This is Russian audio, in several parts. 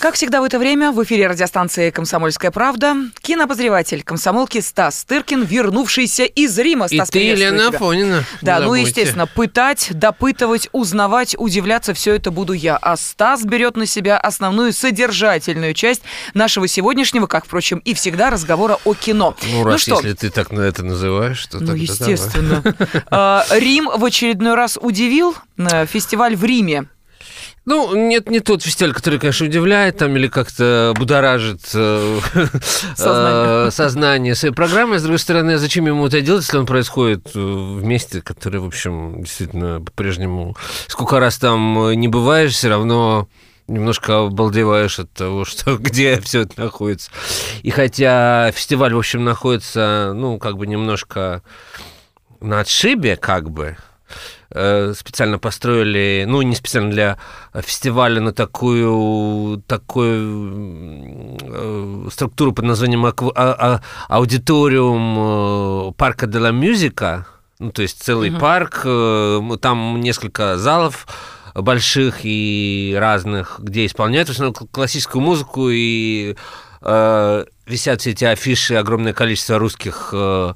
Как всегда в это время в эфире радиостанции «Комсомольская правда» кинообозреватель комсомолки Стас Тыркин, вернувшийся из Рима. Стас, И ты, Елена тебя. Да, ну, естественно, пытать, допытывать, узнавать, удивляться, все это буду я. А Стас берет на себя основную содержательную часть нашего сегодняшнего, как, впрочем, и всегда, разговора о кино. Ну, раз что, если ты так на это называешь, то ну, естественно. А, Рим в очередной раз удивил. Э, Фестиваль в Риме. Ну, нет, не тот фестиваль, который, конечно, удивляет там или как-то будоражит э, Сознание. э, сознание своей программы. С другой стороны, зачем ему это делать, если он происходит э, в месте, которое, в общем, действительно по-прежнему... Сколько раз там не бываешь, все равно немножко обалдеваешь от того, что где все это находится. И хотя фестиваль, в общем, находится, ну, как бы немножко на отшибе, как бы, специально построили, ну, не специально для фестиваля, но такую, такую э, структуру под названием а- а- аудиториум э, парка де ла мюзика, ну, то есть целый парк, э, там несколько залов больших и разных, где исполняют в основном кл- классическую музыку и э, висят все эти афиши, огромное количество русских э,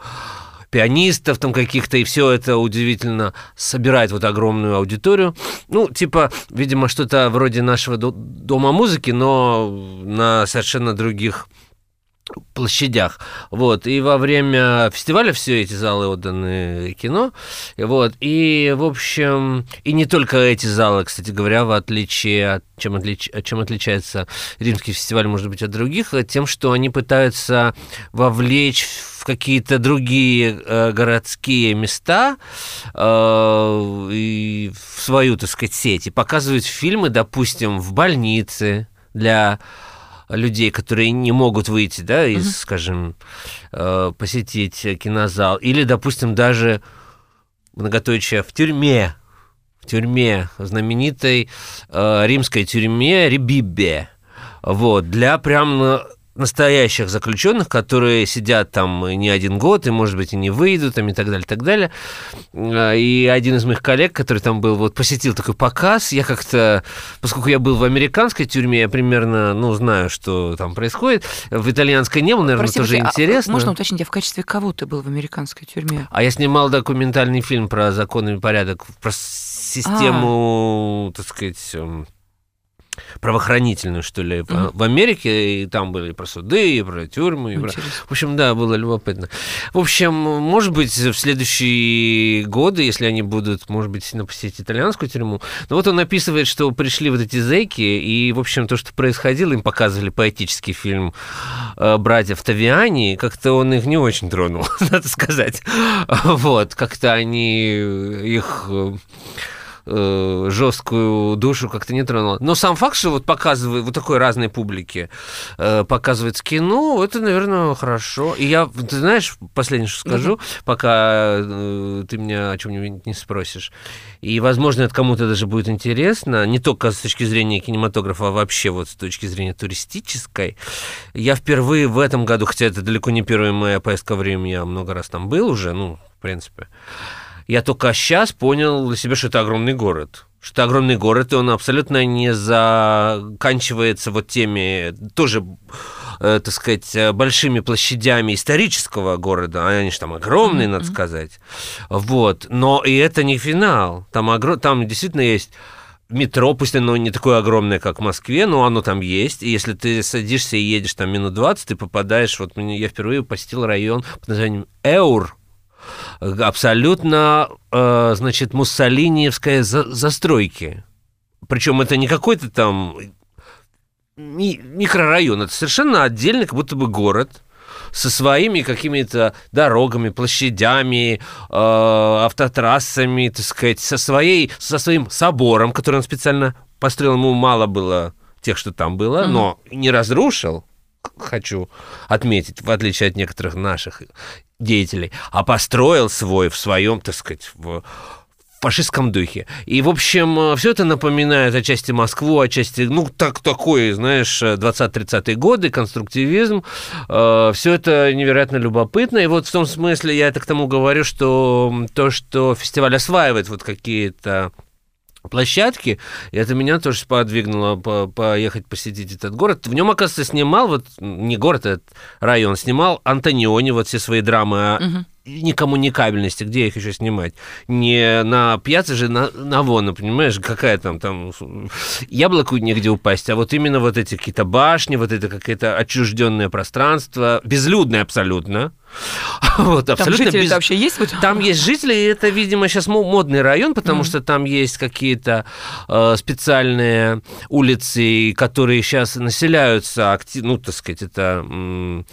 пианистов там каких-то, и все это удивительно собирает вот огромную аудиторию. Ну, типа, видимо, что-то вроде нашего до- дома музыки, но на совершенно других площадях. Вот. И во время фестиваля все эти залы отданы кино. Вот. И, в общем, и не только эти залы, кстати говоря, в отличие от чем, отлич... чем отличается римский фестиваль, может быть, от других, тем, что они пытаются вовлечь в какие-то другие э, городские места э, и в свою, так сказать, сеть. И показывают фильмы, допустим, в больнице для людей, которые не могут выйти, да, из, скажем, э, посетить кинозал, или, допустим, даже многоточие в тюрьме, в тюрьме, знаменитой э, римской тюрьме Рибибе, вот, для прям э, настоящих заключенных, которые сидят там не один год, и, может быть, и не выйдут, там, и так далее, и так далее. Э, И один из моих коллег, который там был, вот посетил такой показ. Я как-то, поскольку я был в американской тюрьме, я примерно, ну, знаю, что там происходит. В итальянской не был, наверное, Прости, тоже прости, а интересно. можно уточнить, а в качестве кого ты был в американской тюрьме? А я снимал документальный фильм про закон и порядок, про систему, так сказать, эм, правоохранительную, что ли, в- Мгм. в Америке, и там были и про суды, и про тюрьмы, и про... В общем, да, было любопытно. В общем, может быть, в следующие годы, если они будут, может быть, посетить итальянскую тюрьму. Но вот он описывает, что пришли вот эти зэки, и, в общем, то, что происходило, им показывали поэтический фильм э, «Братьев Тавиани», как-то он их не очень тронул, надо сказать. Вот, как-то они их э, жесткую душу как-то не тронуло. Но сам факт, что вот показывает вот такой разной публике э, показывает кино, это, наверное, хорошо. И я, ты знаешь, последнее, что скажу, пока э, ты меня о чем-нибудь не спросишь. И, возможно, это кому-то даже будет интересно, не только с точки зрения кинематографа, а вообще вот с точки зрения туристической. Я впервые в этом году, хотя это далеко не первая моя поездка в Рим, я много раз там был уже, ну, в принципе, я только сейчас понял для себя, что это огромный город. Что это огромный город, и он абсолютно не заканчивается вот теми тоже, э, так сказать, большими площадями исторического города. Они же там огромные, надо сказать. Вот. Но и это не финал. Там, огром... там действительно есть метро, пусть оно не такое огромное, как в Москве, но оно там есть. И если ты садишься и едешь там минут 20, ты попадаешь... Вот я впервые посетил район под названием Эур, абсолютно, э, значит, муссолиниевская за- застройки. Причем это не какой-то там ми- микрорайон, это совершенно отдельный, как будто бы город со своими какими-то дорогами, площадями, э, автотрассами, так сказать, со, своей, со своим собором, который он специально построил. Ему мало было тех, что там было, но не разрушил, хочу отметить, в отличие от некоторых наших деятелей, а построил свой в своем, так сказать, в фашистском духе. И, в общем, все это напоминает отчасти Москву, отчасти, ну, так, такой, знаешь, 20-30-е годы, конструктивизм. Все это невероятно любопытно. И вот в том смысле я это к тому говорю, что то, что фестиваль осваивает вот какие-то площадки, и это меня тоже сподвигнуло по поехать посетить этот город. В нем, оказывается, снимал, вот не город, а этот район, снимал Антониони вот все свои драмы угу некоммуникабельности, где их еще снимать? Не на пьяце же, на, на вон, понимаешь, какая там, там яблоку негде упасть, а вот именно вот эти какие-то башни, вот это какое-то отчужденное пространство, безлюдное абсолютно, вот, там абсолютно жители без... вообще есть? Там есть жители, и это, видимо, сейчас модный район, потому mm-hmm. что там есть какие-то э, специальные улицы, которые сейчас населяются, актив... ну, так сказать, это... М-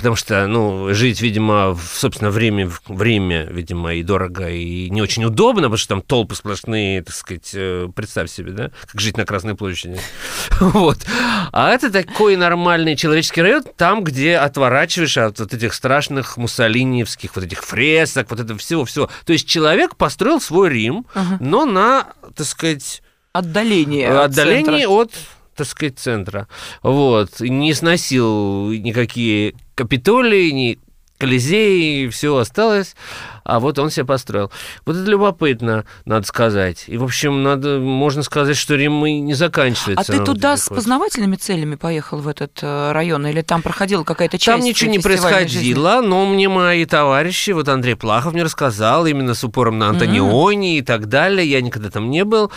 потому что, ну, жить, видимо, в, собственно, время, время, видимо, и дорого, и не очень удобно, потому что там толпы сплошные, так сказать, э, представь себе, да, как жить на Красной площади. Вот. А это такой нормальный человеческий район, там, где отворачиваешь от вот этих страшных муссолиниевских вот этих фресок, вот этого всего-всего. То есть человек построил свой Рим, но на, так сказать... Отдаление. Отдаление от так сказать, центра. Вот. Не сносил никакие Капитолий, ни Колизей, все осталось а вот он себе построил. Вот это любопытно, надо сказать. И, в общем, надо, можно сказать, что Рим и не заканчивается. А ты туда с познавательными целями поехал в этот э, район? Или там проходила какая-то часть Там ничего не происходило, жизни? но мне мои товарищи, вот Андрей Плахов мне рассказал, именно с упором на Антониони mm-hmm. и так далее. Я никогда там не был.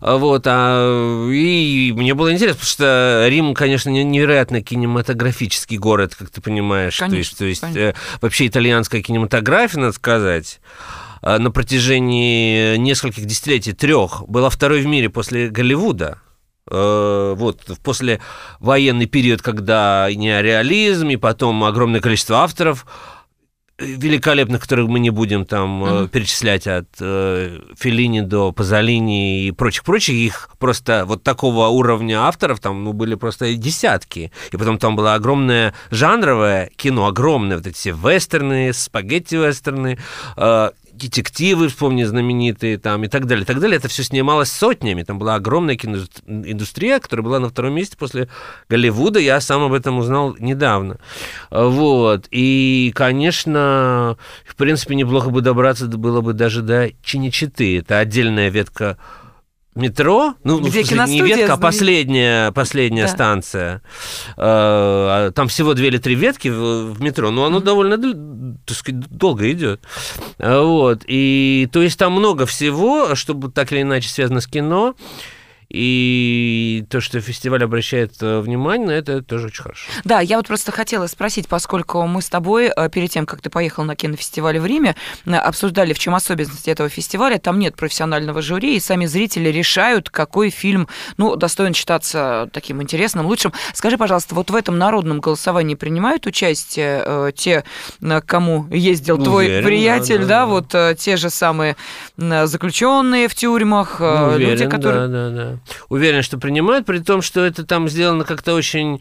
Вот, а, и мне было интересно, потому что Рим, конечно, невероятно кинематографический город, как ты понимаешь. Конечно, то есть, то есть э, вообще итальянская кинематография, надо сказать, сказать, э, на протяжении нескольких десятилетий, трех, была второй в мире после Голливуда. Э, вот, после военный период, когда неореализм, и потом огромное количество авторов великолепных, которых мы не будем там mm-hmm. перечислять от э, Феллини до Пазолини и прочих-прочих, их просто вот такого уровня авторов там ну, были просто десятки. И потом там было огромное жанровое кино, огромное, вот эти все вестерны, спагетти-вестерны, э, детективы, вспомни, знаменитые там и так далее, и так далее. Это все снималось сотнями. Там была огромная киноиндустрия, которая была на втором месте после Голливуда. Я сам об этом узнал недавно. Вот. И, конечно, в принципе, неплохо бы добраться было бы даже до Чиничиты. Это отдельная ветка метро, ну, Где смысле, не ветка, а последняя, последняя да. станция. А, там всего две или три ветки в, в метро, но оно mm-hmm. довольно, так сказать, долго идет. А, вот. И то есть там много всего, чтобы так или иначе связано с кино. И то, что фестиваль обращает э, внимание на это, это тоже очень хорошо. Да, я вот просто хотела спросить, поскольку мы с тобой э, перед тем, как ты поехал на кинофестиваль в Риме, обсуждали, в чем особенность этого фестиваля. Там нет профессионального жюри, и сами зрители решают, какой фильм ну, достоин считаться таким интересным, лучшим. Скажи, пожалуйста, вот в этом народном голосовании принимают участие э, те, кому ездил твой Уверен, приятель, да, да, да, вот э, те же самые заключенные в тюрьмах, э, Уверен, люди, которые... Да, да, да уверен, что принимают, при том, что это там сделано как-то очень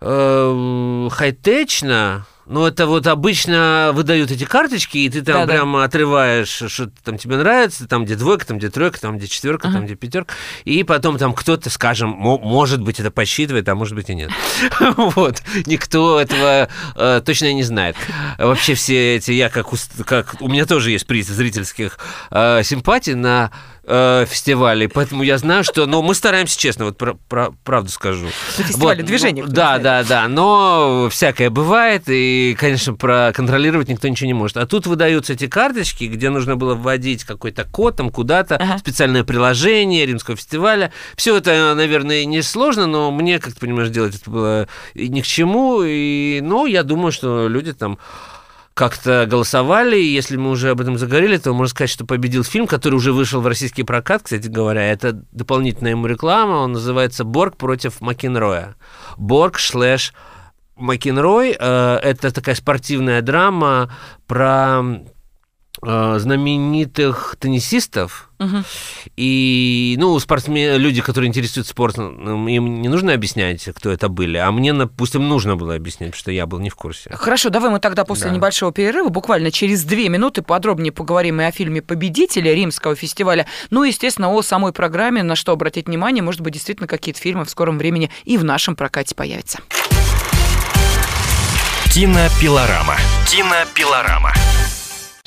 э, хай-течно, ну, это вот обычно выдают эти карточки, и ты там да, прямо да. отрываешь, что там тебе нравится, там где двойка, там где тройка, там где четверка, ага. там где пятерка. И потом там кто-то, скажем, может быть, это посчитывает, а может быть и нет. Вот. Никто этого э, точно не знает. Вообще все эти, я как, как у меня тоже есть приз зрительских э, симпатий на э, фестивалей, поэтому я знаю, что, но мы стараемся честно, вот про, про, правду скажу. На фестивале, вот, движение. Ну, да, да, да, но всякое бывает, и, конечно, проконтролировать никто ничего не может. А тут выдаются эти карточки, где нужно было вводить какой-то код там куда-то, ага. специальное приложение Римского фестиваля. Все это, наверное, не сложно, но мне, как ты понимаешь, делать это было ни к чему, и, ну, я думаю, что люди там как-то голосовали, и если мы уже об этом заговорили, то можно сказать, что победил фильм, который уже вышел в российский прокат, кстати говоря. Это дополнительная ему реклама, он называется «Борг против Макенроя». «Борг шлэш Макенрой» э, это такая спортивная драма про знаменитых теннисистов, Угу. И, ну, спортсмены, люди, которые интересуются спортом, им не нужно объяснять, кто это были, а мне, допустим, нужно было объяснять, что я был не в курсе. Хорошо, давай мы тогда после да. небольшого перерыва, буквально через две минуты, подробнее поговорим и о фильме «Победители» Римского фестиваля, ну и, естественно, о самой программе, на что обратить внимание, может быть, действительно какие-то фильмы в скором времени и в нашем прокате появятся. Кинопилорама. Кинопилорама.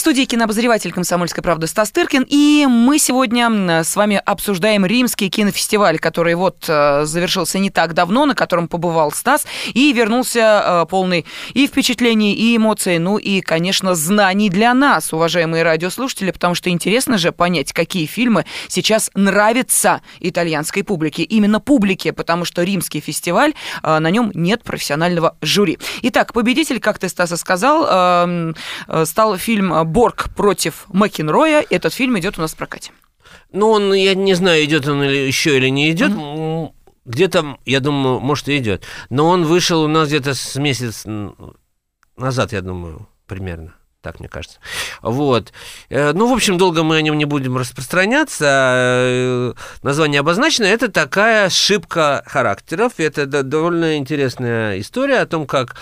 В студии кинообозреватель «Комсомольской правды» Стас Тыркин. И мы сегодня с вами обсуждаем Римский кинофестиваль, который вот э, завершился не так давно, на котором побывал Стас, и вернулся э, полный и впечатлений, и эмоций, ну и, конечно, знаний для нас, уважаемые радиослушатели, потому что интересно же понять, какие фильмы сейчас нравятся итальянской публике. Именно публике, потому что Римский фестиваль, э, на нем нет профессионального жюри. Итак, победитель, как ты, Стаса, сказал, стал фильм Борг против Макенроя. Этот фильм идет у нас в прокате. Ну, он, я не знаю, идет он или еще или не идет. Mm-hmm. Где-то, я думаю, может, и идет. Но он вышел у нас где-то с месяц назад, я думаю, примерно. Так мне кажется. Вот. Э, ну, в общем, долго мы о нем не будем распространяться. Э, название обозначено. Это такая ошибка характеров. Это довольно интересная история о том, как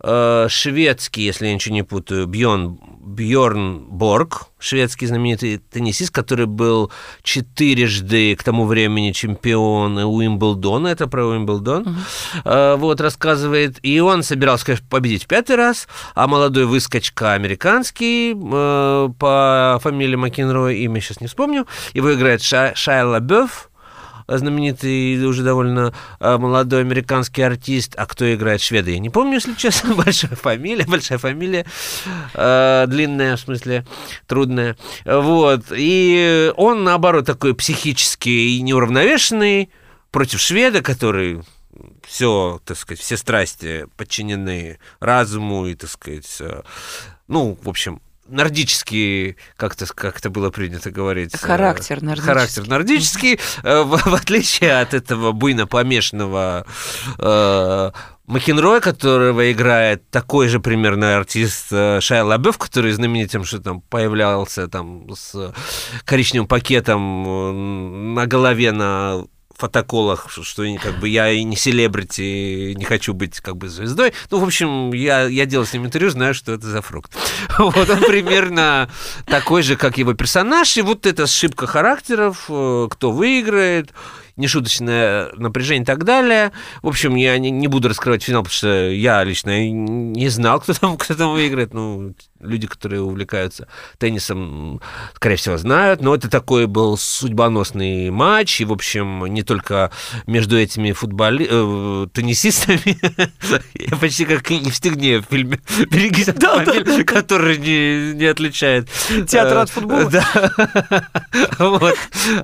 э, шведский, если я ничего не путаю, Бьон Бьорн Борг, шведский знаменитый теннисист, который был четырежды к тому времени чемпион Уимблдона, это про Уимблдон, uh-huh. вот, рассказывает. И он собирался, конечно, победить в пятый раз, а молодой выскочка американский э, по фамилии Макенрой, имя сейчас не вспомню, его играет Ша- Шайла Бёв, знаменитый уже довольно а, молодой американский артист. А кто играет шведа, я не помню, если честно. Большая фамилия, большая фамилия. Э, длинная, в смысле, трудная. Вот. И он, наоборот, такой психически неуравновешенный против шведа, который все, так сказать, все страсти подчинены разуму и, так сказать, ну, в общем, нордический, как это, как это было принято говорить. Э, характер нордический. Характер нордический, э, в, в отличие от этого буйно помешанного э, Макенроя, которого играет такой же примерно артист э, Шайа Лабев, который знаменит тем, что там появлялся там с коричневым пакетом на голове на фотоколах, что как бы я и не селебрити, не хочу быть как бы звездой. Ну, в общем, я, я делал с ним интервью, знаю, что это за фрукт. Вот он примерно такой же, как его персонаж, и вот эта ошибка характеров, э, кто выиграет, нешуточное напряжение и так далее. В общем, я не, не буду раскрывать финал, потому что я лично не знал, кто там, кто там выиграет. Ну, люди, которые увлекаются теннисом, скорее всего, знают. Но это такой был судьбоносный матч. И, в общем, не только между этими футболи... э, теннисистами. Я почти как Евстигнея в фильме «Берегись автомобиль», который не, не отличает. Театр от футбола. Да. Вот.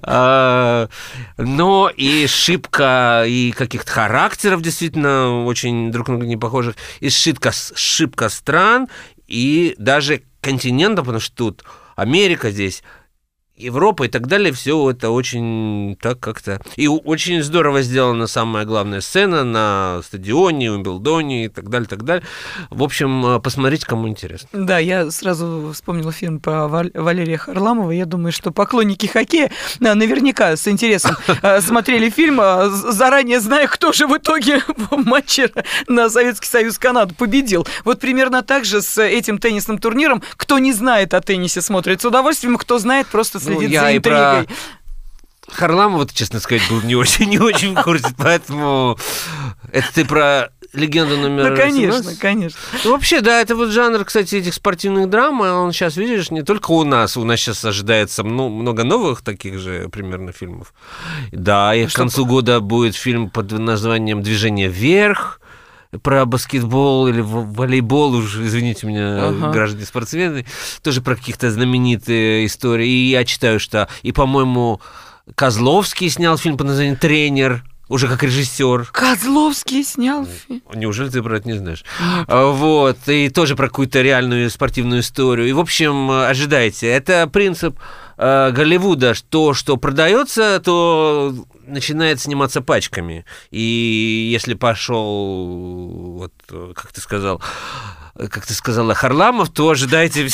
А, но и шибка и каких-то характеров действительно очень друг на друга не похожих, и шибка, шибка стран, и даже континентов, потому что тут Америка здесь, Европа и так далее, все это очень так как-то... И очень здорово сделана самая главная сцена на стадионе, Уимблдоне и так далее, так далее. В общем, э, посмотрите, кому интересно. Да, я сразу вспомнила фильм про Валерия Харламова. Я думаю, что поклонники хоккея э, наверняка с интересом э, смотрели фильм, заранее зная, кто же в итоге в матче на Советский Союз Канаду победил. Вот примерно так же с этим теннисным турниром. Кто не знает о теннисе, смотрит с удовольствием, кто знает, просто следит ну, я за интригой. И про... Харламова, честно сказать, был не очень, не очень в курсе, поэтому это ты про легенду номер Ну, конечно, 17? конечно. Ну, вообще, да, это вот жанр, кстати, этих спортивных драм, а он сейчас, видишь, не только у нас, у нас сейчас ожидается много новых таких же примерно фильмов. Да, и а к концу года будет фильм под названием «Движение вверх», про баскетбол или волейбол, уже, извините меня, ага. граждане спортсмены, тоже про каких-то знаменитые истории. И я читаю, что, и, по-моему, Козловский снял фильм под названием «Тренер», уже как режиссер. Козловский снял фильм. Неужели ты про это не знаешь? Нет. А, вот, и тоже про какую-то реальную спортивную историю. И, в общем, ожидайте. Это принцип э, Голливуда, что, что продается, то начинает сниматься пачками. И если пошел, вот, как ты сказал, как ты сказала, Харламов, то ожидайте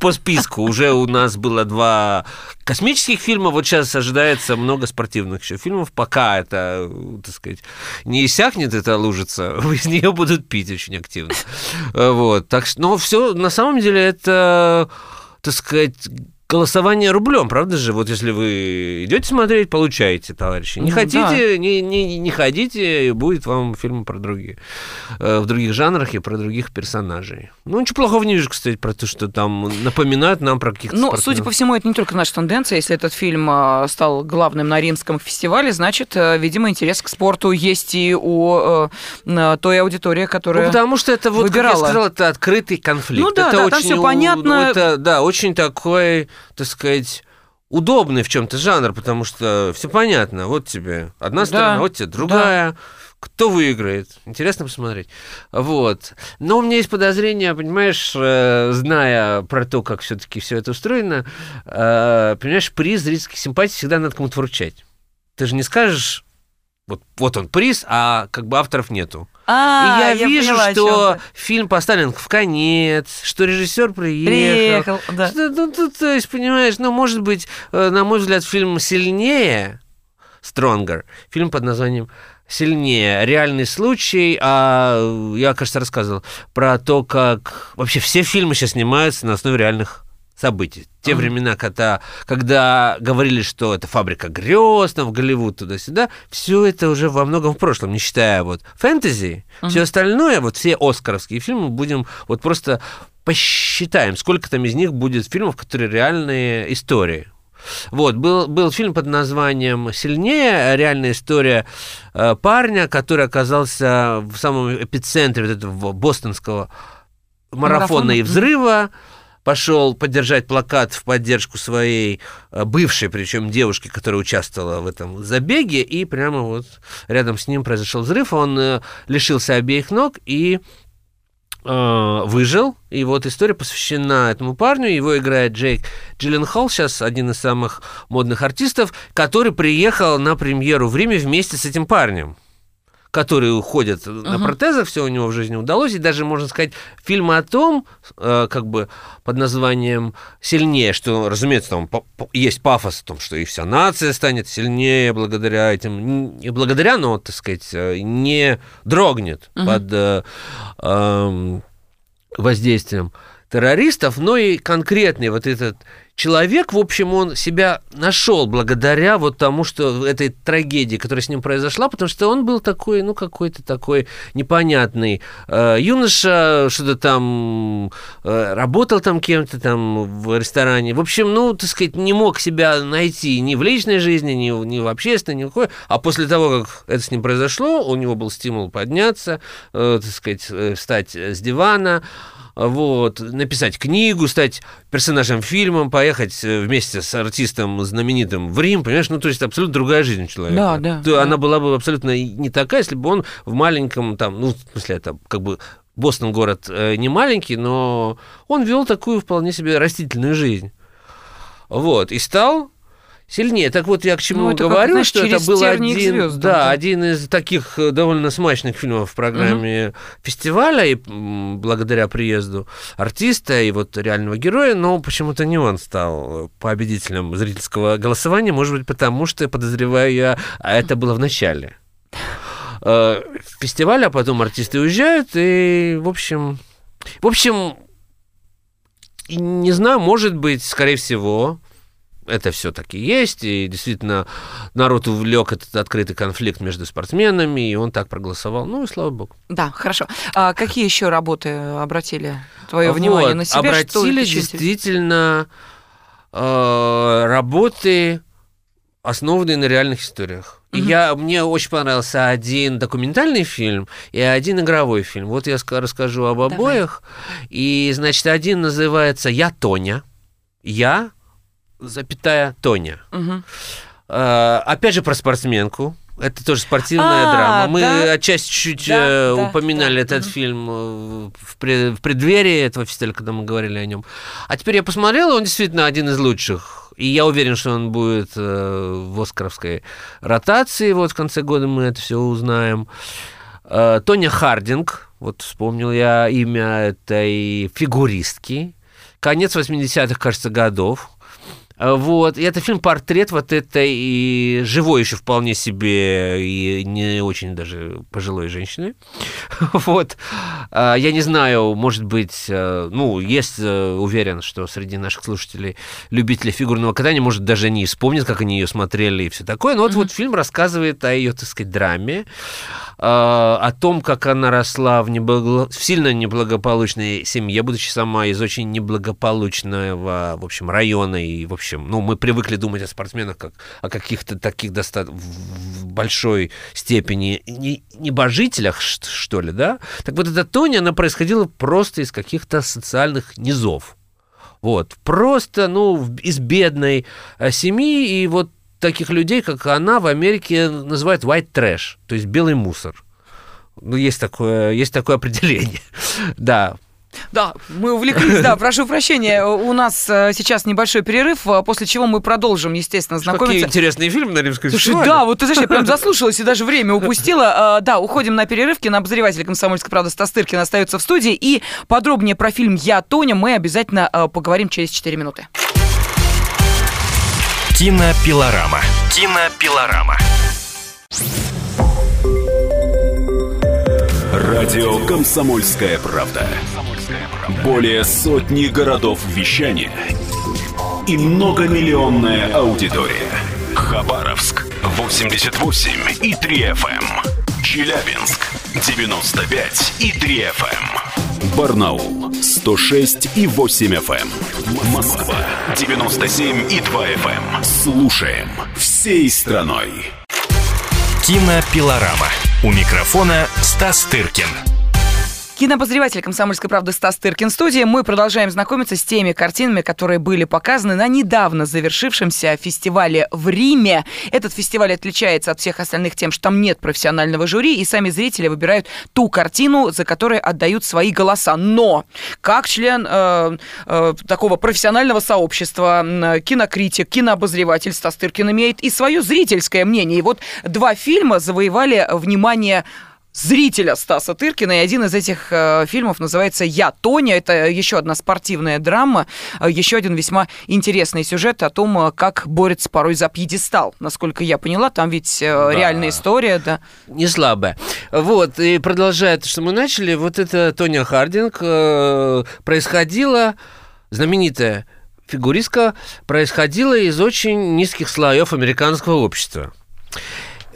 по списку. Уже у нас было два космических фильма, вот сейчас ожидается много спортивных еще фильмов, пока это, так сказать, не иссякнет эта лужица, из нее будут пить очень активно. Вот, так что, но все, на самом деле, это, так сказать, голосование рублем, правда же? Вот если вы идете смотреть, получаете, товарищи. Не Ну, хотите, да. не, не, не ходите, и будет вам фильм про другие, э, в других жанрах и про других персонажей. Ну, ничего плохого не вижу, кстати, про то, что там напоминают нам про каких-то Ну, спортсменов. судя по всему, это не только наша тенденция. Если этот фильм а, стал главным на римском фестивале, значит, э, видимо, интерес к спорту есть и у э, той аудитории, Ну, которая... потому что это, вот, как я выбирала. сказал, это открытый конфликт. Ну да, это да, очень, там всё у- понятно. ну, это, да, очень такой, так сказать, удобный в чем-то жанр, потому что все понятно. Вот тебе одна Да, сторона, вот тебе другая. Кто выиграет? Интересно посмотреть. Вот. Но у меня есть подозрение, понимаешь, э, зная про то, как все-таки все это устроено, э, понимаешь, приз зрительских симпатий всегда надо кому-то вручать. Ты же не скажешь, вот, вот он приз, а как бы авторов нету. А, И я, вижу, поняла, что фильм поставлен в конец, что режиссер приехал. Приехал, да. Ну, ну, то есть, понимаешь, ну, может быть, э, на мой взгляд, фильм сильнее, Stronger, фильм под названием сильнее. Реальный случай, а я, кажется, рассказывал про то, как вообще все фильмы сейчас снимаются на основе реальных событий. Те Ага. времена, когда, когда говорили, что это фабрика грез, там в Голливуд туда-сюда, все это уже во многом в прошлом, не считая вот фэнтези, Ага. все остальное, вот все оскаровские фильмы будем вот просто посчитаем, сколько там из них будет фильмов, которые реальные истории. Вот, был, был фильм под названием «Сильнее», реальная история э, парня, который оказался в самом эпицентре вот этого бостонского марафона Марафона, и взрыва, пошел поддержать плакат в поддержку своей э, бывшей, причем девушки, которая участвовала в этом забеге, и прямо вот рядом с ним произошел взрыв, он э, лишился обеих ног и э, выжил. И вот история посвящена этому парню. Его играет Джейк Джилленхол, сейчас один из самых модных артистов, который приехал на премьеру в Риме вместе с этим парнем которые уходят на Мгм. протезах, все у него в жизни удалось, и даже, можно сказать, фильм о том, э, как бы под названием «Сильнее», что, разумеется, там есть пафос о том, что и вся нация станет сильнее благодаря этим, не благодаря, но, так сказать, э, не дрогнет Мгм. под э, эм, воздействием террористов, но и конкретный вот этот человек, в общем, он себя нашел благодаря вот тому, что этой трагедии, которая с ним произошла, потому что он был такой, ну, какой-то такой непонятный э, юноша, что-то там э, работал там кем-то там в ресторане. В общем, ну, так сказать, не мог себя найти ни в личной жизни, ни, ни в общественной, ни в какой. А после того, как это с ним произошло, у него был стимул подняться, э, так сказать, э, встать с дивана, вот, написать книгу, стать персонажем фильма, поехать э, вместе с артистом знаменитым в Рим, понимаешь, ну, то есть абсолютно другая жизнь человека. Да, да, То да. Она была бы абсолютно не такая, если бы он в маленьком, там, ну, в смысле, это как бы Бостон город э, не маленький, но он вел такую вполне себе растительную жизнь. Вот, и стал сильнее. Так вот, я к чему Ну, это как, говорю, знаешь, что это был один, звездам, да, да. один из таких э, довольно смачных фильмов в программе фестиваля, и благодаря приезду артиста и вот реального героя, но почему-то не он стал э, победителем зрительского голосования, может быть, потому что, подозреваю я, а это было в начале э, фестиваля, а потом артисты уезжают, и, в общем, в общем, не знаю, может быть, скорее всего, это все-таки есть, и действительно народ увлек этот открытый конфликт между спортсменами, и он так проголосовал. Ну и слава богу. Да, хорошо. А какие еще работы обратили твое Вот, внимание на себя? Обратили действительно э, работы, основанные на реальных историях. И Мгм. я, мне очень понравился один документальный фильм и один игровой фильм. Вот я ска- расскажу об Давай. обоих. И, значит, один называется «Я Тоня». Я, запятая, Тоня. Мгм. Э, опять же про спортсменку. Это тоже спортивная А, драма. Мы да. отчасти чуть Да, э, да, упоминали да. этот Мгм. фильм э, в, пред- в преддверии этого фестиваля, когда мы говорили о нем. А теперь я посмотрел, он действительно один из лучших. И я уверен, что он будет э, в оскаровской ротации. Вот в конце года мы это все узнаем. Э, Тоня Хардинг Вот вспомнил я имя этой фигуристки. Конец 80-х, кажется, годов. А, вот, и это фильм-портрет вот этой и живой еще вполне себе и не очень даже пожилой женщины. Вот. А, я не знаю, может быть, э, ну, есть, э, уверен, что среди наших слушателей любители фигурного катания, может, даже не вспомнят, как они ее смотрели и все такое. Но вот, вот фильм рассказывает о ее, так сказать, драме, а, о том, как она росла в, неблаго... в сильно неблагополучной семье, будучи сама из очень неблагополучного, в общем, района и, в общем, общем, ну, мы привыкли думать о спортсменах как о каких-то таких достаточно в большой степени не, небожителях, что ли, да? Так вот, эта Тоня, она происходила просто из каких-то социальных низов. Вот, просто, ну, из бедной э, семьи, и вот таких людей, как она, в Америке называют white trash, то есть белый мусор. Ну, есть такое, есть такое определение. да, да, мы увлеклись, да, прошу прощения. У нас э, сейчас небольшой перерыв, э, после чего мы продолжим, естественно, знакомиться. Какие интересные фильмы на Римской Слушай, да, вот ты знаешь, я прям заслушалась и даже время упустила. Э, да, уходим на перерыв. Кинообозреватель «Комсомольской правды» Стастыркин остается в студии. И подробнее про фильм «Я, Тоня» мы обязательно поговорим через 4 минуты. Кинопилорама. Кинопилорама. Радио «Комсомольская правда». Более сотни городов вещания и многомиллионная аудитория. Хабаровск 88 и 3 FM. Эм. Челябинск 95 и 3 FM. Эм. Барнаул 106 и 8 FM. Эм. Москва 97 и 2 FM. Слушаем всей страной. Кинопилорама. У микрофона Стас Тыркин. Кинообозреватель «Комсомольской правды» Стас Тыркин студии. Мы продолжаем знакомиться с теми картинами, которые были показаны на недавно завершившемся фестивале в Риме. Этот фестиваль отличается от всех остальных тем, что там нет профессионального жюри, и сами зрители выбирают ту картину, за которой отдают свои голоса. Но, как член э, э, такого профессионального сообщества, э, кинокритик, кинообозреватель Стас Тыркин имеет и свое зрительское мнение. И вот два фильма завоевали внимание зрителя Стаса Тыркина. И один из этих э, фильмов называется «Я, Тоня». Это еще одна спортивная драма, э, еще один весьма интересный сюжет о том, э, как борется порой за пьедестал. Насколько я поняла, там ведь э, да. реальная история, да. Не слабая. Вот, и продолжая то, что мы начали, вот это Тоня Хардинг э, происходила знаменитая фигуристка происходила из очень низких слоев американского общества.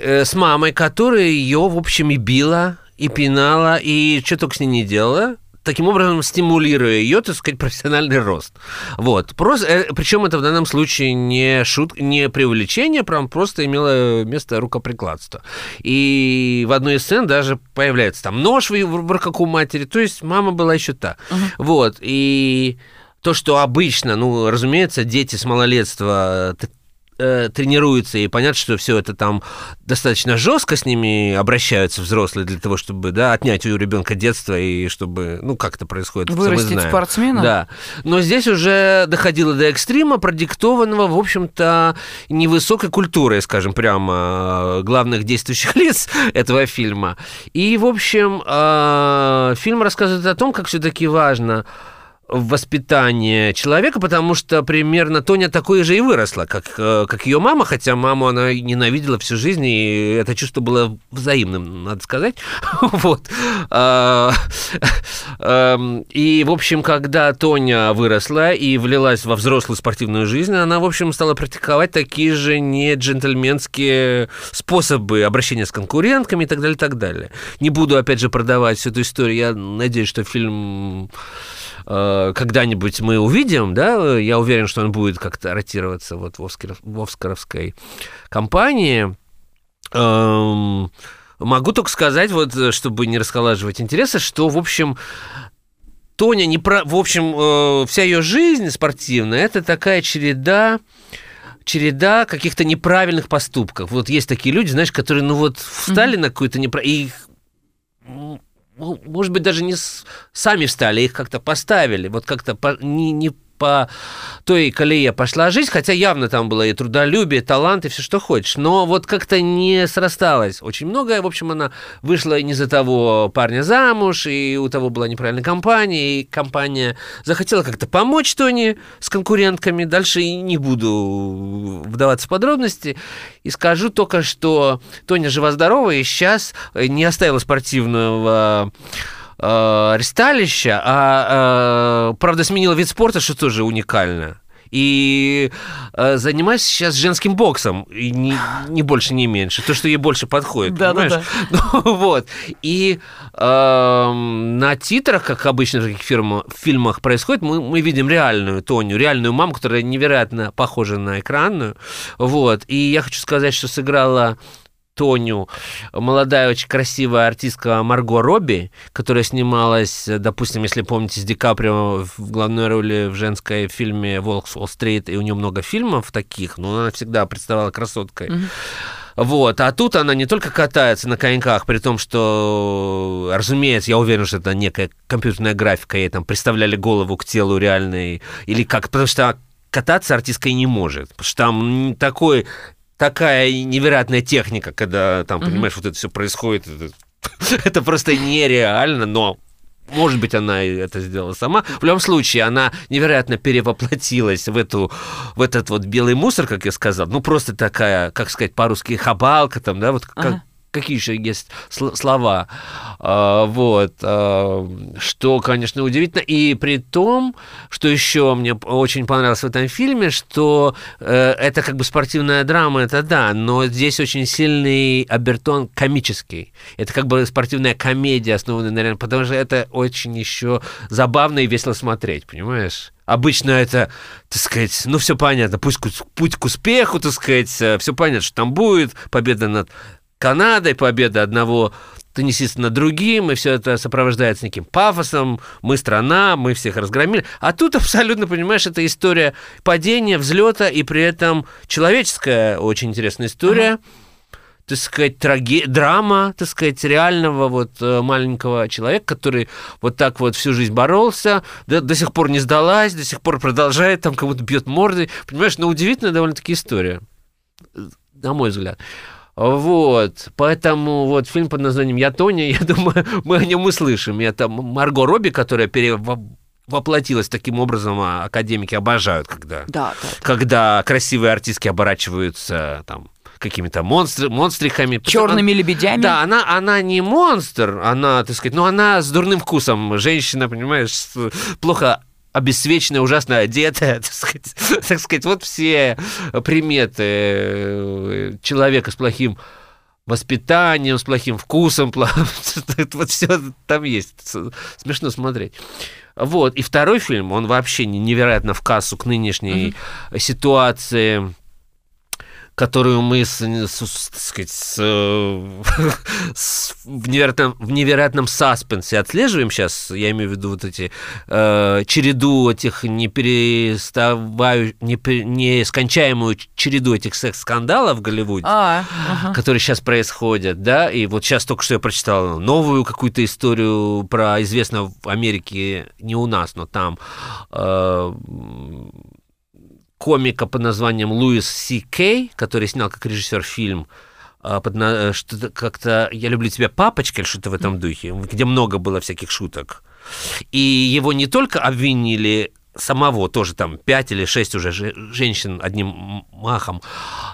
Э, с мамой, которая ее, в общем, и била, и пинала, и что только с ней не делала таким образом стимулируя ее, так сказать, профессиональный рост. Вот. Просто, э, причем это в данном случае не шут, не преувеличение, прям просто имело место рукоприкладство. И в одной из сцен даже появляется там нож в, руках у матери, то есть мама была еще та. Uh-huh. Вот. И то, что обычно, ну, разумеется, дети с малолетства э, тренируются, и понятно, что все это там достаточно жестко с ними обращаются взрослые для того, чтобы да, отнять у ребенка детство и чтобы, ну, как это происходит. Вырастить спортсмена? Да. Но здесь уже доходило до экстрима, продиктованного, в общем-то, невысокой культурой, скажем прямо, главных действующих лиц этого фильма. И, в общем, э, фильм рассказывает о том, как все-таки важно воспитание человека, потому что примерно Тоня такой же и выросла, как, э, как ее мама, хотя маму она ненавидела всю жизнь, и это чувство было взаимным, надо сказать. Вот. А, эм, и, в общем, когда Тоня выросла и влилась во взрослую спортивную жизнь, она, в общем, стала практиковать такие же не джентльменские способы обращения с конкурентками и так далее, и так далее. Не буду, опять же, продавать всю эту историю. Я надеюсь, что фильм Э, когда-нибудь мы увидим, да, я уверен, что он будет как-то ротироваться вот в, Оскар, в Оскаровской компании. Эм, могу только сказать, вот, чтобы не расколаживать интересы, что, в общем, Тоня не про... В общем, э, вся ее жизнь спортивная – это такая череда череда каких-то неправильных поступков. Вот есть такие люди, знаешь, которые, ну вот, встали mm-hmm. на какую-то неправильную... может быть, даже не сами встали, их как-то поставили, вот как-то не, не по той колее пошла жизнь, хотя явно там было и трудолюбие, талант, и все, что хочешь. Но вот как-то не срасталось очень многое. В общем, она вышла не за того парня замуж, и у того была неправильная компания, и компания захотела как-то помочь Тони с конкурентками. Дальше и не буду вдаваться в подробности. И скажу только, что Тоня жива-здорова, и сейчас не оставила спортивного э, ресталища, а, э, правда, сменила вид спорта, что тоже уникально. И э, занимаюсь сейчас женским боксом, и не, не больше, не меньше. То, что ей больше подходит, Да, да, понимаешь? Ну, вот. И э, на титрах, как обычно в таких фирма- фильмах происходит, мы, мы видим реальную Тоню, реальную маму, которая невероятно похожа на экранную. Вот. И я хочу сказать, что сыграла Тоню, молодая, очень красивая артистка Марго Робби, которая снималась, допустим, если помните, с Ди Каприо в главной роли в женской фильме «Волк с Уолл-стрит», и у нее много фильмов таких, но она всегда представляла красоткой. Вот, а тут она не только катается на коньках, при том, что, разумеется, я уверен, что это некая компьютерная графика, ей там представляли голову к телу реальной, или как, потому что кататься артистка и не может, потому что там такой такая невероятная техника, когда там, понимаешь, вот это все происходит. Это, это просто нереально, но может быть, она это сделала сама. В любом случае, она невероятно перевоплотилась в, эту, в этот вот белый мусор, как я сказал. Ну, просто такая, как сказать по-русски, хабалка там, да, вот как, Ага. Какие еще есть сл- слова. А, вот. а, что, конечно, удивительно. И при том, что еще мне очень понравилось в этом фильме, что э, это как бы спортивная драма, это да, но здесь очень сильный обертон комический. Это как бы спортивная комедия, основанная на реальном, потому что это очень еще забавно и весело смотреть, понимаешь? Обычно это, так сказать, ну все понятно, пусть путь к успеху, так сказать, все понятно, что там будет победа над Канадой, победа одного теннисиста над другим, и все это сопровождается неким пафосом, мы страна, мы всех разгромили. А тут абсолютно, понимаешь, это история падения, взлета, и при этом человеческая очень интересная история. так сказать, траге... драма, так сказать, реального вот э, маленького человека, который вот так вот всю жизнь боролся, до, до сих пор не сдалась, до сих пор продолжает, там кого-то бьет мордой. Понимаешь, ну, удивительная довольно-таки история, э, на мой взгляд. Вот, поэтому вот фильм под названием «Я Тоня», я думаю, мы о нем услышим. Это Марго Робби, которая перевоплотилась таким образом, а академики обожают, когда, Да, да. когда красивые артистки оборачиваются там какими-то монстр, монстрихами. Черными лебедями. Да, она, она не монстр, она, так сказать, но она с дурным вкусом. Женщина, понимаешь, плохо обесцвеченная, ужасно одетая, так сказать, так сказать, вот все приметы э, человека с плохим воспитанием, с плохим вкусом, вот все там есть. Смешно смотреть. Вот. И второй фильм, он вообще не- невероятно в кассу к нынешней ситуации которую мы с, с- так сказать, с, с- в, невероятном, в невероятном саспенсе отслеживаем сейчас, я имею в виду вот эти э, череду этих не переставаю, не, нескончаемую череду этих секс-скандалов в Голливуде А, ага. которые сейчас происходят, да, и вот сейчас только что я прочитал новую какую-то историю про известного в Америке, не у нас, но там э, комика под названием Луис Си Кей, который снял как режиссер фильм э, под э, что-то как-то «Я люблю тебя, папочка» или что-то в этом духе, где много было всяких шуток. И его не только обвинили самого, тоже там пять или шесть уже же- женщин одним махом,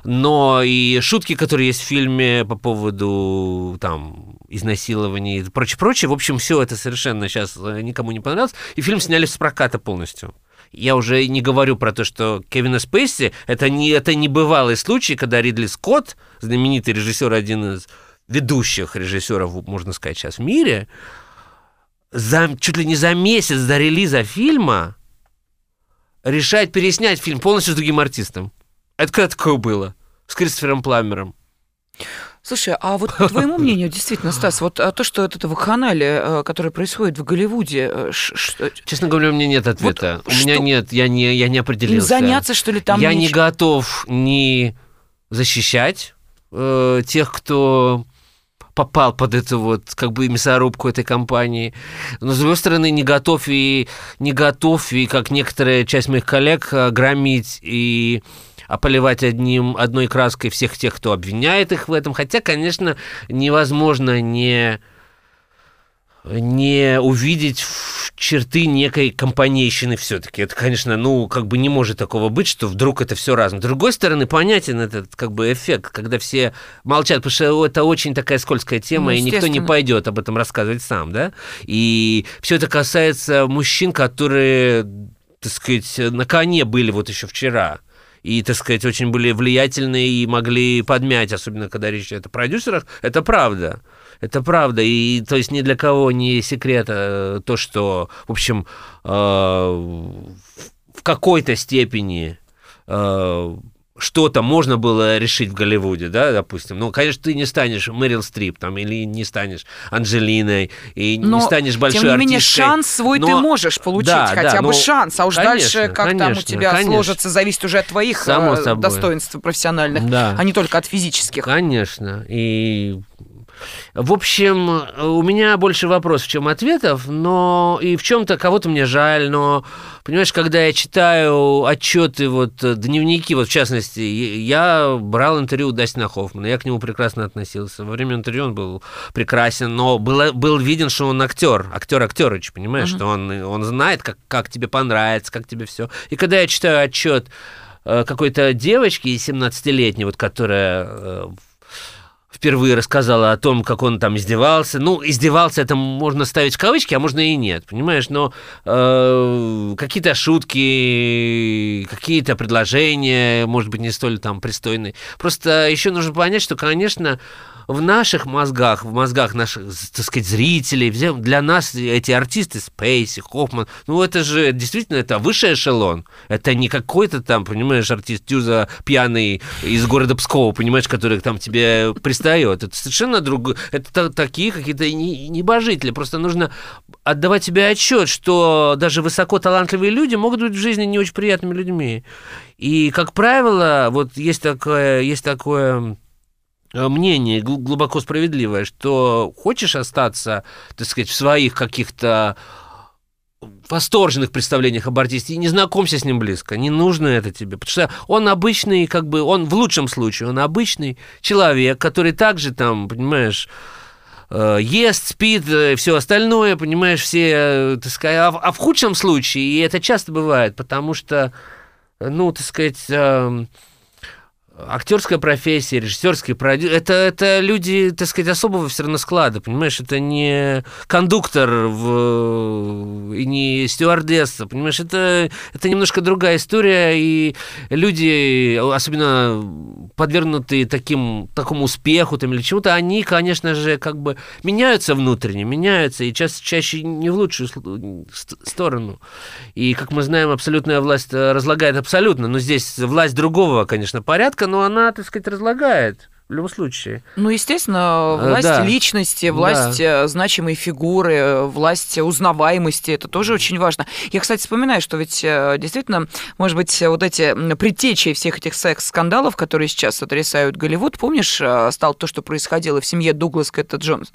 но и шутки, которые есть в фильме по поводу там изнасилований и прочее, прочее. В общем, все это совершенно сейчас никому не понравилось. И фильм сняли с проката полностью. Я уже не говорю про то, что Кевина Спейси это не, это не бывалый случай, когда Ридли Скотт, знаменитый режиссер, один из ведущих режиссеров, можно сказать, сейчас в мире, за, чуть ли не за месяц до релиза фильма решает переснять фильм полностью с другим артистом. Это когда такое было? С Кристофером Пламером. Слушай, а вот по твоему мнению, действительно, Стас, вот а то, что этого вакханалия, э, которое происходит в Голливуде, э, что- Честно говоря, у меня нет ответа. Вот у меня что- нет, я не, я не им определился. заняться, что ли, там я не нечем? готов ни защищать э, тех, кто попал под эту вот как бы мясорубку этой компании. Но, с другой стороны, не готов и не готов, и как некоторая часть моих коллег, э, громить и поливать одним, одной краской всех тех, кто обвиняет их в этом. Хотя, конечно, невозможно не не увидеть черты некой компанейщины все-таки. Это, конечно, ну, как бы не может такого быть, что вдруг это все разом. С другой стороны, понятен этот как бы эффект, когда все молчат, потому что это очень такая скользкая тема, ну, и никто не пойдет об этом рассказывать сам, да? И все это касается мужчин, которые, так сказать, на коне были вот еще вчера и, так сказать, очень были влиятельные и могли подмять, особенно когда речь идет о продюсерах, это правда. Это правда. И то есть ни для кого не секрет э, то, что, в общем, э, в какой-то степени э, что-то можно было решить в Голливуде, да, допустим. Ну, конечно, ты не станешь Мэрил Стрип там, или не станешь Анджелиной, и но, не станешь большой тем не менее, артисткой. шанс свой но... ты можешь получить, да, хотя да, бы но... шанс, а уж конечно, дальше, как конечно, там у тебя конечно. сложится, зависит уже от твоих Само э, достоинств профессиональных, да. а не только от физических. Конечно, и в общем, у меня больше вопросов, чем ответов, но и в чем-то кого-то мне жаль, но, понимаешь, когда я читаю отчеты, вот дневники, вот в частности, я брал интервью у Дастина Хоффмана, я к нему прекрасно относился. Во время интервью он был прекрасен, но было, был виден, что он актер, актер Актерыч, понимаешь, uh-huh. что он, он знает, как, как тебе понравится, как тебе все. И когда я читаю отчет э, какой-то девочки 17-летней, вот которая э, впервые рассказала о том, как он там издевался. Ну, издевался это можно ставить в кавычки, а можно и нет, понимаешь? Но э, какие-то шутки, какие-то предложения, может быть, не столь там пристойные. Просто еще нужно понять, что, конечно, в наших мозгах, в мозгах наших, так сказать, зрителей, для нас эти артисты, Спейси, Хоффман, ну это же действительно это высший эшелон. Это не какой-то там, понимаешь, артист Тюза пьяный из города Пскова, понимаешь, который там тебе пристает. Это совершенно другое. Это такие какие-то небожители. Просто нужно отдавать себе отчет, что даже высоко талантливые люди могут быть в жизни не очень приятными людьми. И, как правило, вот есть такое, есть такое мнение глубоко справедливое, что хочешь остаться, так сказать, в своих каких-то восторженных представлениях об артисте, и не знакомься с ним близко, не нужно это тебе, потому что он обычный, как бы, он в лучшем случае, он обычный человек, который также там, понимаешь, э, ест, спит, э, все остальное, понимаешь, все, так сказать, а, а в худшем случае, и это часто бывает, потому что, ну, так сказать, эм, актерская профессия, режиссерский продюсер, это, это люди, так сказать, особого все равно склада, понимаешь, это не кондуктор в, и не стюардесса, понимаешь, это, это немножко другая история, и люди, особенно подвергнутые таким, такому успеху там, или чему-то, они, конечно же, как бы меняются внутренне, меняются, и ча- чаще не в лучшую сторону. И, как мы знаем, абсолютная власть разлагает абсолютно, но здесь власть другого, конечно, порядка, но она, так сказать, разлагает в любом случае. Ну, естественно, э, власть да. личности, власть да. Э, значимой фигуры, власть узнаваемости, это тоже очень важно. Я, кстати, вспоминаю, что ведь э, действительно, может быть, вот эти предтечи всех этих секс-скандалов, которые сейчас сотрясают Голливуд, помнишь, стало то, что происходило в семье Дуглас Кэта Джонс,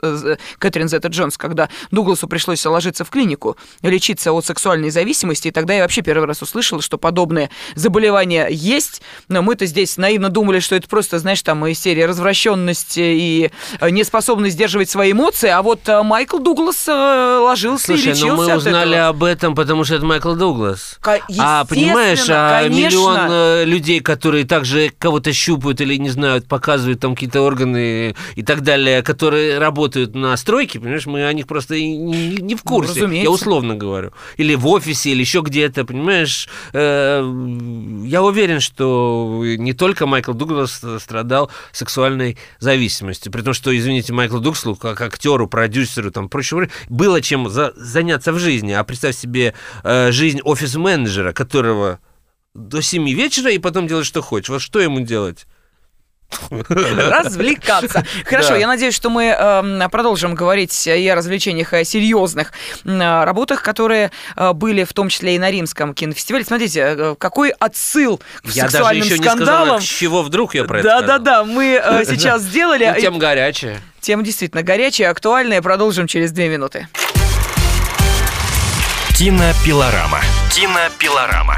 Кэтрин Зетта Джонс, когда Дугласу пришлось ложиться в клинику, лечиться от сексуальной зависимости, и тогда я вообще первый раз услышала, что подобные заболевания есть, но мы-то здесь наивно думали, что это просто, знаешь, там из серии развращенность и э, неспособность сдерживать свои эмоции, а вот э, Майкл Дуглас э, ложился Слушай, и лечился ну мы узнали этого. об этом, потому что это Майкл Дуглас. А понимаешь, а миллион людей, которые также кого-то щупают или не знают, показывают там какие-то органы и так далее, которые работают на стройке, понимаешь, мы о них просто не, не в ну, курсе. Ну, я условно говорю. Или в офисе, или еще где-то, понимаешь. Я уверен, что не только Майкл Дуглас страдал сексуальностью сексуальной зависимости. При том, что, извините, Майклу Дукслу, как актеру, продюсеру, там, прочего, было чем за, заняться в жизни. А представь себе э, жизнь офис-менеджера, которого до 7 вечера и потом делать, что хочешь. Вот что ему делать? Развлекаться. Хорошо, да. я надеюсь, что мы э, продолжим говорить и о развлечениях, и о серьезных э, работах, которые э, были в том числе и на Римском кинофестивале. Смотрите, э, какой отсыл к я сексуальным даже еще скандалам. Не сказала, с чего вдруг я про это Да-да-да, мы э, сейчас сделали. Тем горячая. Тема действительно горячая, актуальная. Продолжим через две минуты. Кинопилорама. Кинопилорама.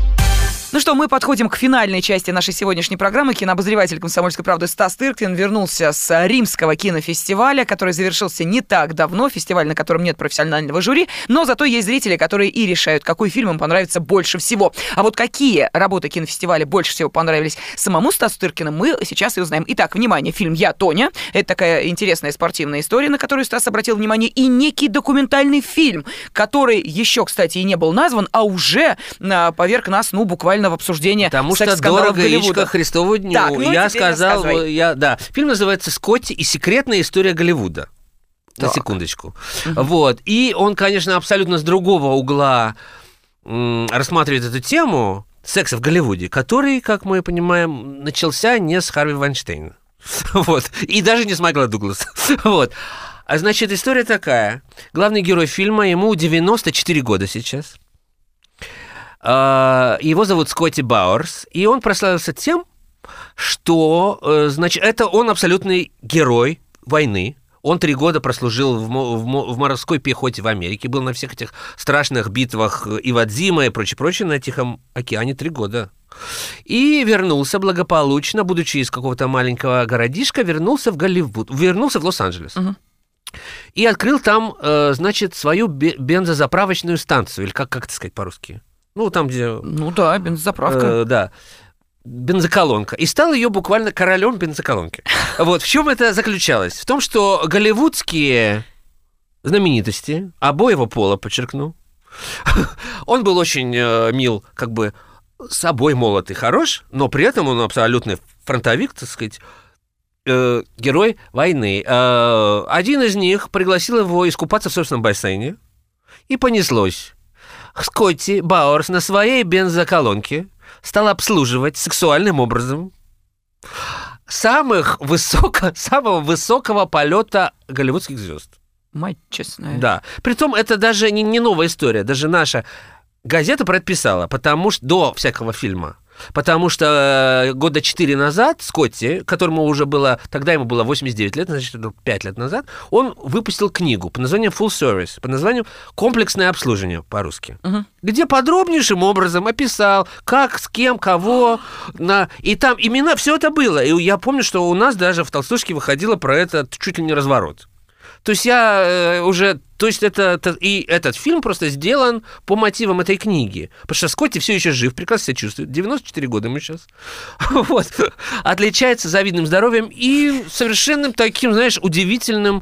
Ну что, мы подходим к финальной части нашей сегодняшней программы. Кинообозреватель «Комсомольской правды» Стас Тыркин вернулся с римского кинофестиваля, который завершился не так давно, фестиваль, на котором нет профессионального жюри, но зато есть зрители, которые и решают, какой фильм им понравится больше всего. А вот какие работы кинофестиваля больше всего понравились самому Стасу Тыркину, мы сейчас и узнаем. Итак, внимание, фильм «Я, Тоня». Это такая интересная спортивная история, на которую Стас обратил внимание, и некий документальный фильм, который еще, кстати, и не был назван, а уже а, поверг нас, ну, буквально в обсуждение Потому что дорого яичко Христову дню. Так, ну, я сказал, я, да. Фильм называется «Скотти и секретная история Голливуда». На Так. секундочку. Вот. И он, конечно, абсолютно с другого угла рассматривает эту тему секса в Голливуде, который, как мы понимаем, начался не с Харви Вайнштейна. Вот. И даже не с Майкла Дугласа. Вот. А значит, история такая. Главный герой фильма, ему 94 года сейчас. А, Его зовут Скотти Бауэрс, и он прославился тем, что, э, значит, это он абсолютный герой войны. Он три года прослужил в, в в морской пехоте в Америке, был на всех этих страшных битвах Ивадзима и прочее, прочее на Тихом океане три года. И вернулся благополучно, будучи из какого-то маленького городишка, вернулся в Голливуд, вернулся в Лос-Анджелес. И открыл там, э, значит, свою бе- бензозаправочную станцию, или как, как это сказать по-русски? Ну, там, где Ну да, бензозаправка. Э, да. Бензоколонка. И стал ее буквально королем бензоколонки. Вот в чем это заключалось? В том, что голливудские знаменитости, обоего пола, подчеркну, он был очень э, мил, как бы собой молод и хорош, но при этом он абсолютный фронтовик, так сказать, э, герой войны. Э, один из них пригласил его искупаться в собственном бассейне, и понеслось. Скотти Бауэрс на своей бензоколонке стал обслуживать сексуальным образом самых высоко, самого высокого полета голливудских звезд. Мать честная. Да. Притом это даже не, не новая история, даже наша газета про это писала, потому что до всякого фильма. Потому что э, года 4 назад Скотти, которому уже было, тогда ему было 89 лет, значит, это 5 лет назад, он выпустил книгу под названием Full Service, под названием «Комплексное обслуживание» по-русски, Мгм. где подробнейшим образом описал, как, с кем, кого, на... и там имена, все это было. И я помню, что у нас даже в Толстушке выходило про это чуть ли не разворот. То есть я э, уже, то есть это, это- и этот фильм просто сделан по мотивам этой книги, потому что Скотти все еще жив, прекрасно себя чувствует, 94 года ему сейчас, вот, отличается завидным здоровьем и совершенным таким, знаешь, удивительным,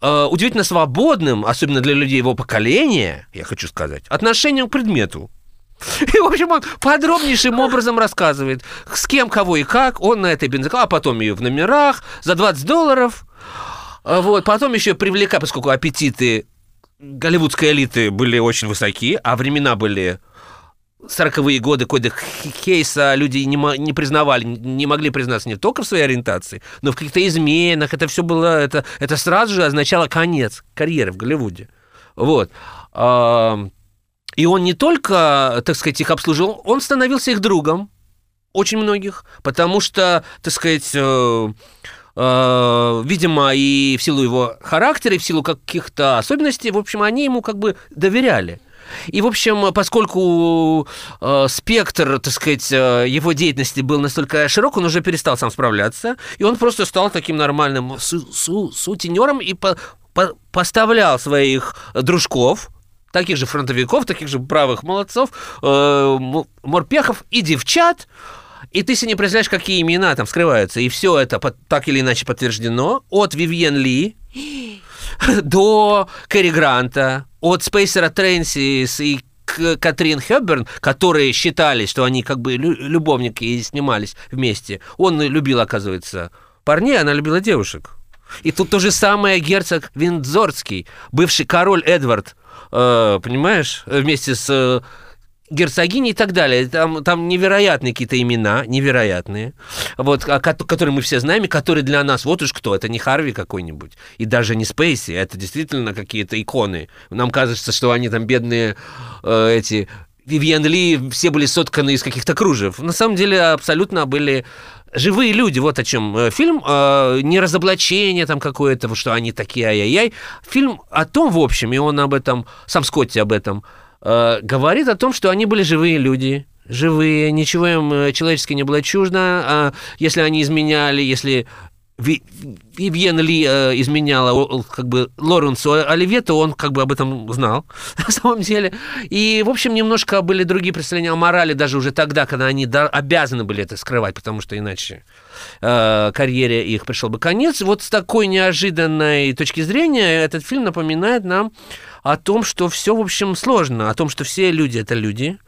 э, удивительно свободным, особенно для людей его поколения, я хочу сказать, отношением к предмету. И, в общем, он подробнейшим образом рассказывает, с кем, кого и как. Он на этой бензоколонке, а потом ее в номерах за 20 долларов. А Вот, потом еще привлекая, поскольку аппетиты голливудской элиты были очень высоки, а времена были 40-е годы, коды Хейса люди не, не признавали, не могли признаться не только в своей ориентации, но в каких-то изменах. Это все было, это, это сразу же означало конец карьеры в Голливуде. Вот. И он не только, так сказать, их обслуживал, он становился их другом, очень многих, потому что, так сказать, э, видимо, и в силу его характера, и в силу каких-то особенностей, в общем, они ему как бы доверяли. И, в общем, поскольку э, спектр, так сказать, э, его деятельности был настолько широк, он уже перестал сам справляться, и он просто стал таким нормальным су- су- сутенером и по- по- поставлял своих дружков, таких же фронтовиков, таких же правых молодцов, э, морпехов и девчат, и ты себе не представляешь, какие имена там скрываются. И все это под- так или иначе подтверждено от Вивьен Ли до Кэрри Гранта, от Спейсера Трэнсис и Катрин Хёбберн, которые считали, что они как бы любовники и снимались вместе. Он любил, оказывается, парней, она любила девушек. И тут то же самое герцог Виндзорский, бывший король Эдвард, э, понимаешь, вместе с э, герцогини и так далее. Там, там невероятные какие-то имена, невероятные, вот, которые мы все знаем, и которые для нас, вот уж кто, это не Харви какой-нибудь, и даже не Спейси, это действительно какие-то иконы. Нам кажется, что они там бедные э, эти... Вивьен Ли все были сотканы из каких-то кружев. На самом деле абсолютно были живые люди, вот о чем э, фильм, э, не разоблачение там какое-то, что они такие ай-яй-яй. Фильм о том, в общем, и он об этом, сам Скотти об этом Э, говорит о том, что они были живые люди, живые, ничего им э, человеческое не было чуждо, а если они изменяли, если Вивьен Ли э, изменяла как бы Лоренсу Оливье, то он как бы об этом знал на самом деле. И, в общем, немножко были другие представления о морали даже уже тогда, когда они обязаны были это скрывать, потому что иначе э, карьере их пришел бы конец. Вот с такой неожиданной точки зрения этот фильм напоминает нам о том, что все, в общем, сложно, о том, что все люди — это люди,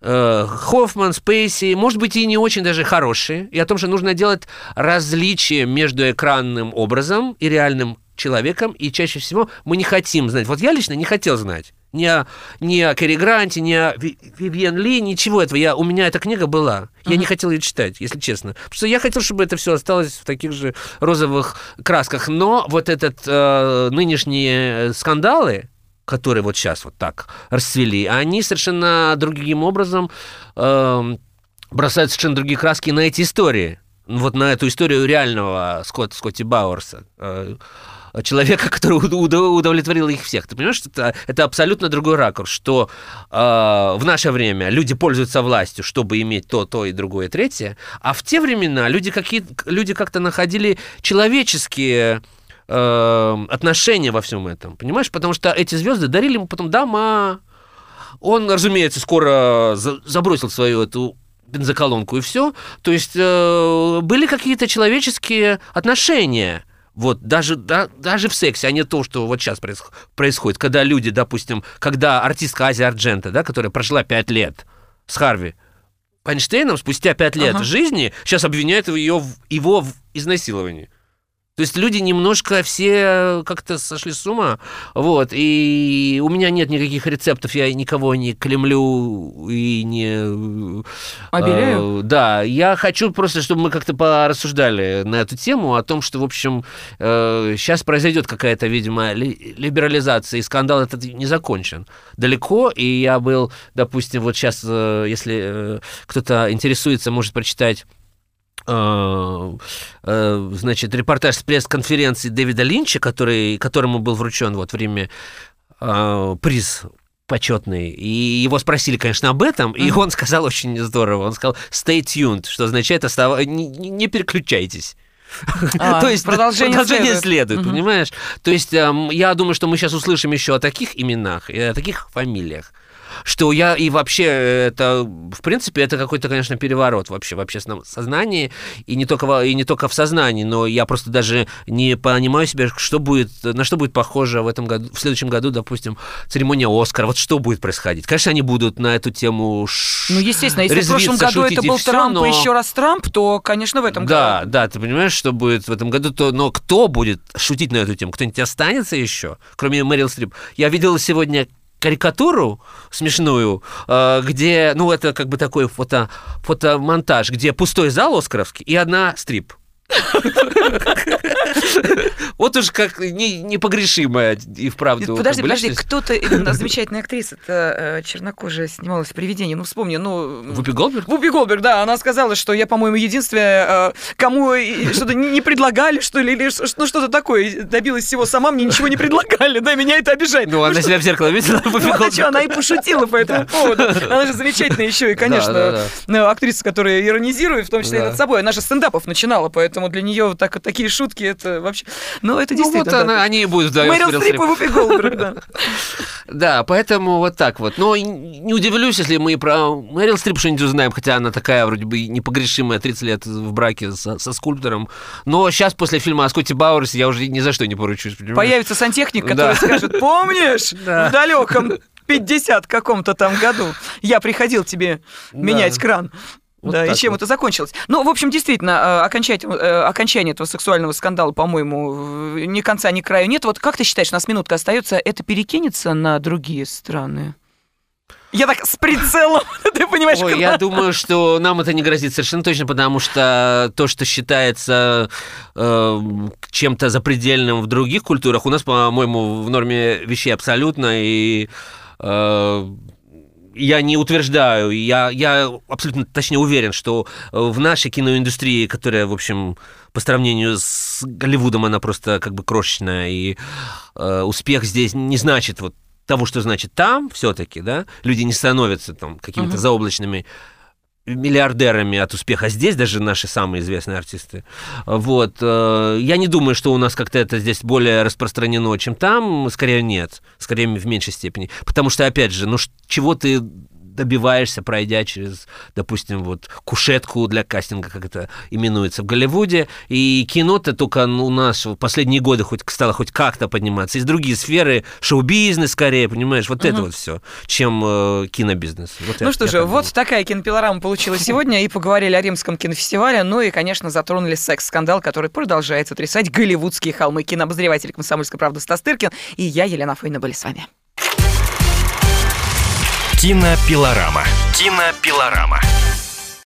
э, Хоффман, Спейси, может быть, и не очень даже хорошие, и о том, что нужно делать различие между экранным образом и реальным человеком, и чаще всего мы не хотим знать. Вот я лично не хотел знать ни о, ни о Керри Гранте, ни о Вивьен Ли, ничего этого. Я, у меня эта книга была. Я uh-huh. не хотел ее читать, если честно. Потому что я хотел, чтобы это все осталось в таких же розовых красках. Но вот этот э, нынешние скандалы, которые вот сейчас вот так расцвели, они совершенно другим образом э, бросают совершенно другие краски на эти истории. Вот на эту историю реального Скотт, Скотти Бауэрса. Э, человека, который удовлетворил их всех. Ты понимаешь, что это, это абсолютно другой ракурс, что э, в наше время люди пользуются властью, чтобы иметь то, то и другое, третье, а в те времена люди, какие, люди как-то находили человеческие э, отношения во всем этом, понимаешь? Потому что эти звезды дарили ему потом дома. Он, разумеется, скоро забросил свою эту бензоколонку и все. То есть э, были какие-то человеческие отношения. Вот даже, да, даже в сексе, а не то, что вот сейчас происходит, когда люди, допустим, когда артистка Ази Арджента, да, которая прожила 5 лет с Харви Эйнштейном, спустя 5 лет ага. жизни, сейчас обвиняют ее в, его в изнасиловании. То есть люди немножко все как-то сошли с ума. Вот. И у меня нет никаких рецептов, я никого не клемлю и не... Обеляю? Э, да, я хочу просто, чтобы мы как-то порассуждали на эту тему, о том, что, в общем, э, сейчас произойдет какая-то, видимо, либерализация, и скандал этот не закончен. Далеко, и я был, допустим, вот сейчас, э, если э, кто-то интересуется, может прочитать Э, э, значит, репортаж с пресс-конференции Дэвида Линча, который, которому был вручен вот время э, приз почетный. И его спросили, конечно, об этом, и он сказал очень здорово. Он сказал «stay tuned», что означает остав... не, не переключайтесь. А, То есть продолжение, продолжение следует, следует угу. понимаешь? То есть эм, я думаю, что мы сейчас услышим еще о таких именах и о таких фамилиях что я и вообще это, в принципе, это какой-то, конечно, переворот вообще в общественном сознании, и не только, и не только в сознании, но я просто даже не понимаю себе, что будет, на что будет похоже в этом году, в следующем году, допустим, церемония Оскара, вот что будет происходить. Конечно, они будут на эту тему Ну, естественно, если в прошлом году это был все, Трамп но... и еще раз Трамп, то, конечно, в этом году... Да, да, ты понимаешь, что будет в этом году, то, но кто будет шутить на эту тему? Кто-нибудь останется еще, кроме Мэрил Стрип? Я видел сегодня карикатуру смешную, э, где, ну, это как бы такой фото, фотомонтаж, где пустой зал Оскаровский и одна стрип. Вот уж как не, непогрешимая и вправду. Подожди, подожди, кто-то, замечательная актриса, это э, чернокожая снималась в «Привидении», ну вспомни, ну... Вупи Голдберг? Вупи Голдберг, да, она сказала, что я, по-моему, единственная, э, кому что-то не предлагали, что ли, или ну что-то такое, добилась всего сама, мне ничего не предлагали, да, меня это обижает. Ну, она себя в зеркало видела, Вупи Голдберг. она и пошутила по этому поводу. Она же замечательная еще и, конечно, актриса, которая иронизирует, в том числе над собой. Она же стендапов начинала, поэтому для нее так, такие шутки, это вообще... Ну, это действительно... Ну, вот она, они и будут вдвоем Мэрил Стрип и Вупи Голдберг, да. Да, поэтому вот так вот. Но не удивлюсь, если мы про Мэрил Стрип что-нибудь узнаем, хотя она такая вроде бы непогрешимая, 30 лет в браке со, со скульптором. Но сейчас после фильма о Скотте Бауэрсе я уже ни за что не поручусь. Понимаешь? Появится сантехник, который да. скажет, помнишь, да. в далеком 50 каком-то там году. Я приходил тебе менять Да. кран. Вот да, и чем вот. это закончилось? Ну, в общем, действительно, э, окончание, э, окончание этого сексуального скандала, по-моему, э, ни конца, ни краю нет. Вот как ты считаешь, у нас минутка остается, это перекинется на другие страны? Я так с прицелом, ты понимаешь, Ой, я думаю, что нам это не грозит совершенно точно, потому что то, что считается э, чем-то запредельным в других культурах, у нас, по-моему, в норме вещей абсолютно, и э, я не утверждаю, я, я абсолютно точнее уверен, что э, в нашей киноиндустрии, которая, в общем, по сравнению с Голливудом, она просто как бы крошечная, и э, успех здесь не значит вот того, что значит там все-таки, да, люди не становятся там какими-то Мгм. заоблачными миллиардерами от успеха здесь, даже наши самые известные артисты. Вот. э, Я не думаю, что у нас как-то это здесь более распространено, чем там. Скорее нет. Скорее в меньшей степени. Потому что, опять же, ну чего ты добиваешься, пройдя через, допустим, вот кушетку для кастинга, как это именуется в Голливуде. И кино-то только у нас в последние годы хоть стало хоть как-то подниматься. Из другие сферы, шоу-бизнес скорее, понимаешь, вот это Мгм. вот все, чем э, кинобизнес. Вот я- Ну что я же, вот думаю. такая кинопилорама получилась сегодня, и поговорили о Римском кинофестивале, ну и, конечно, затронули секс-скандал, который продолжает сотрясать голливудские холмы. Кинообозреватель «Комсомольской правды» Стас Тыркин и я, Елена Фойна, были с вами. Кинопилорама. Кинопилорама.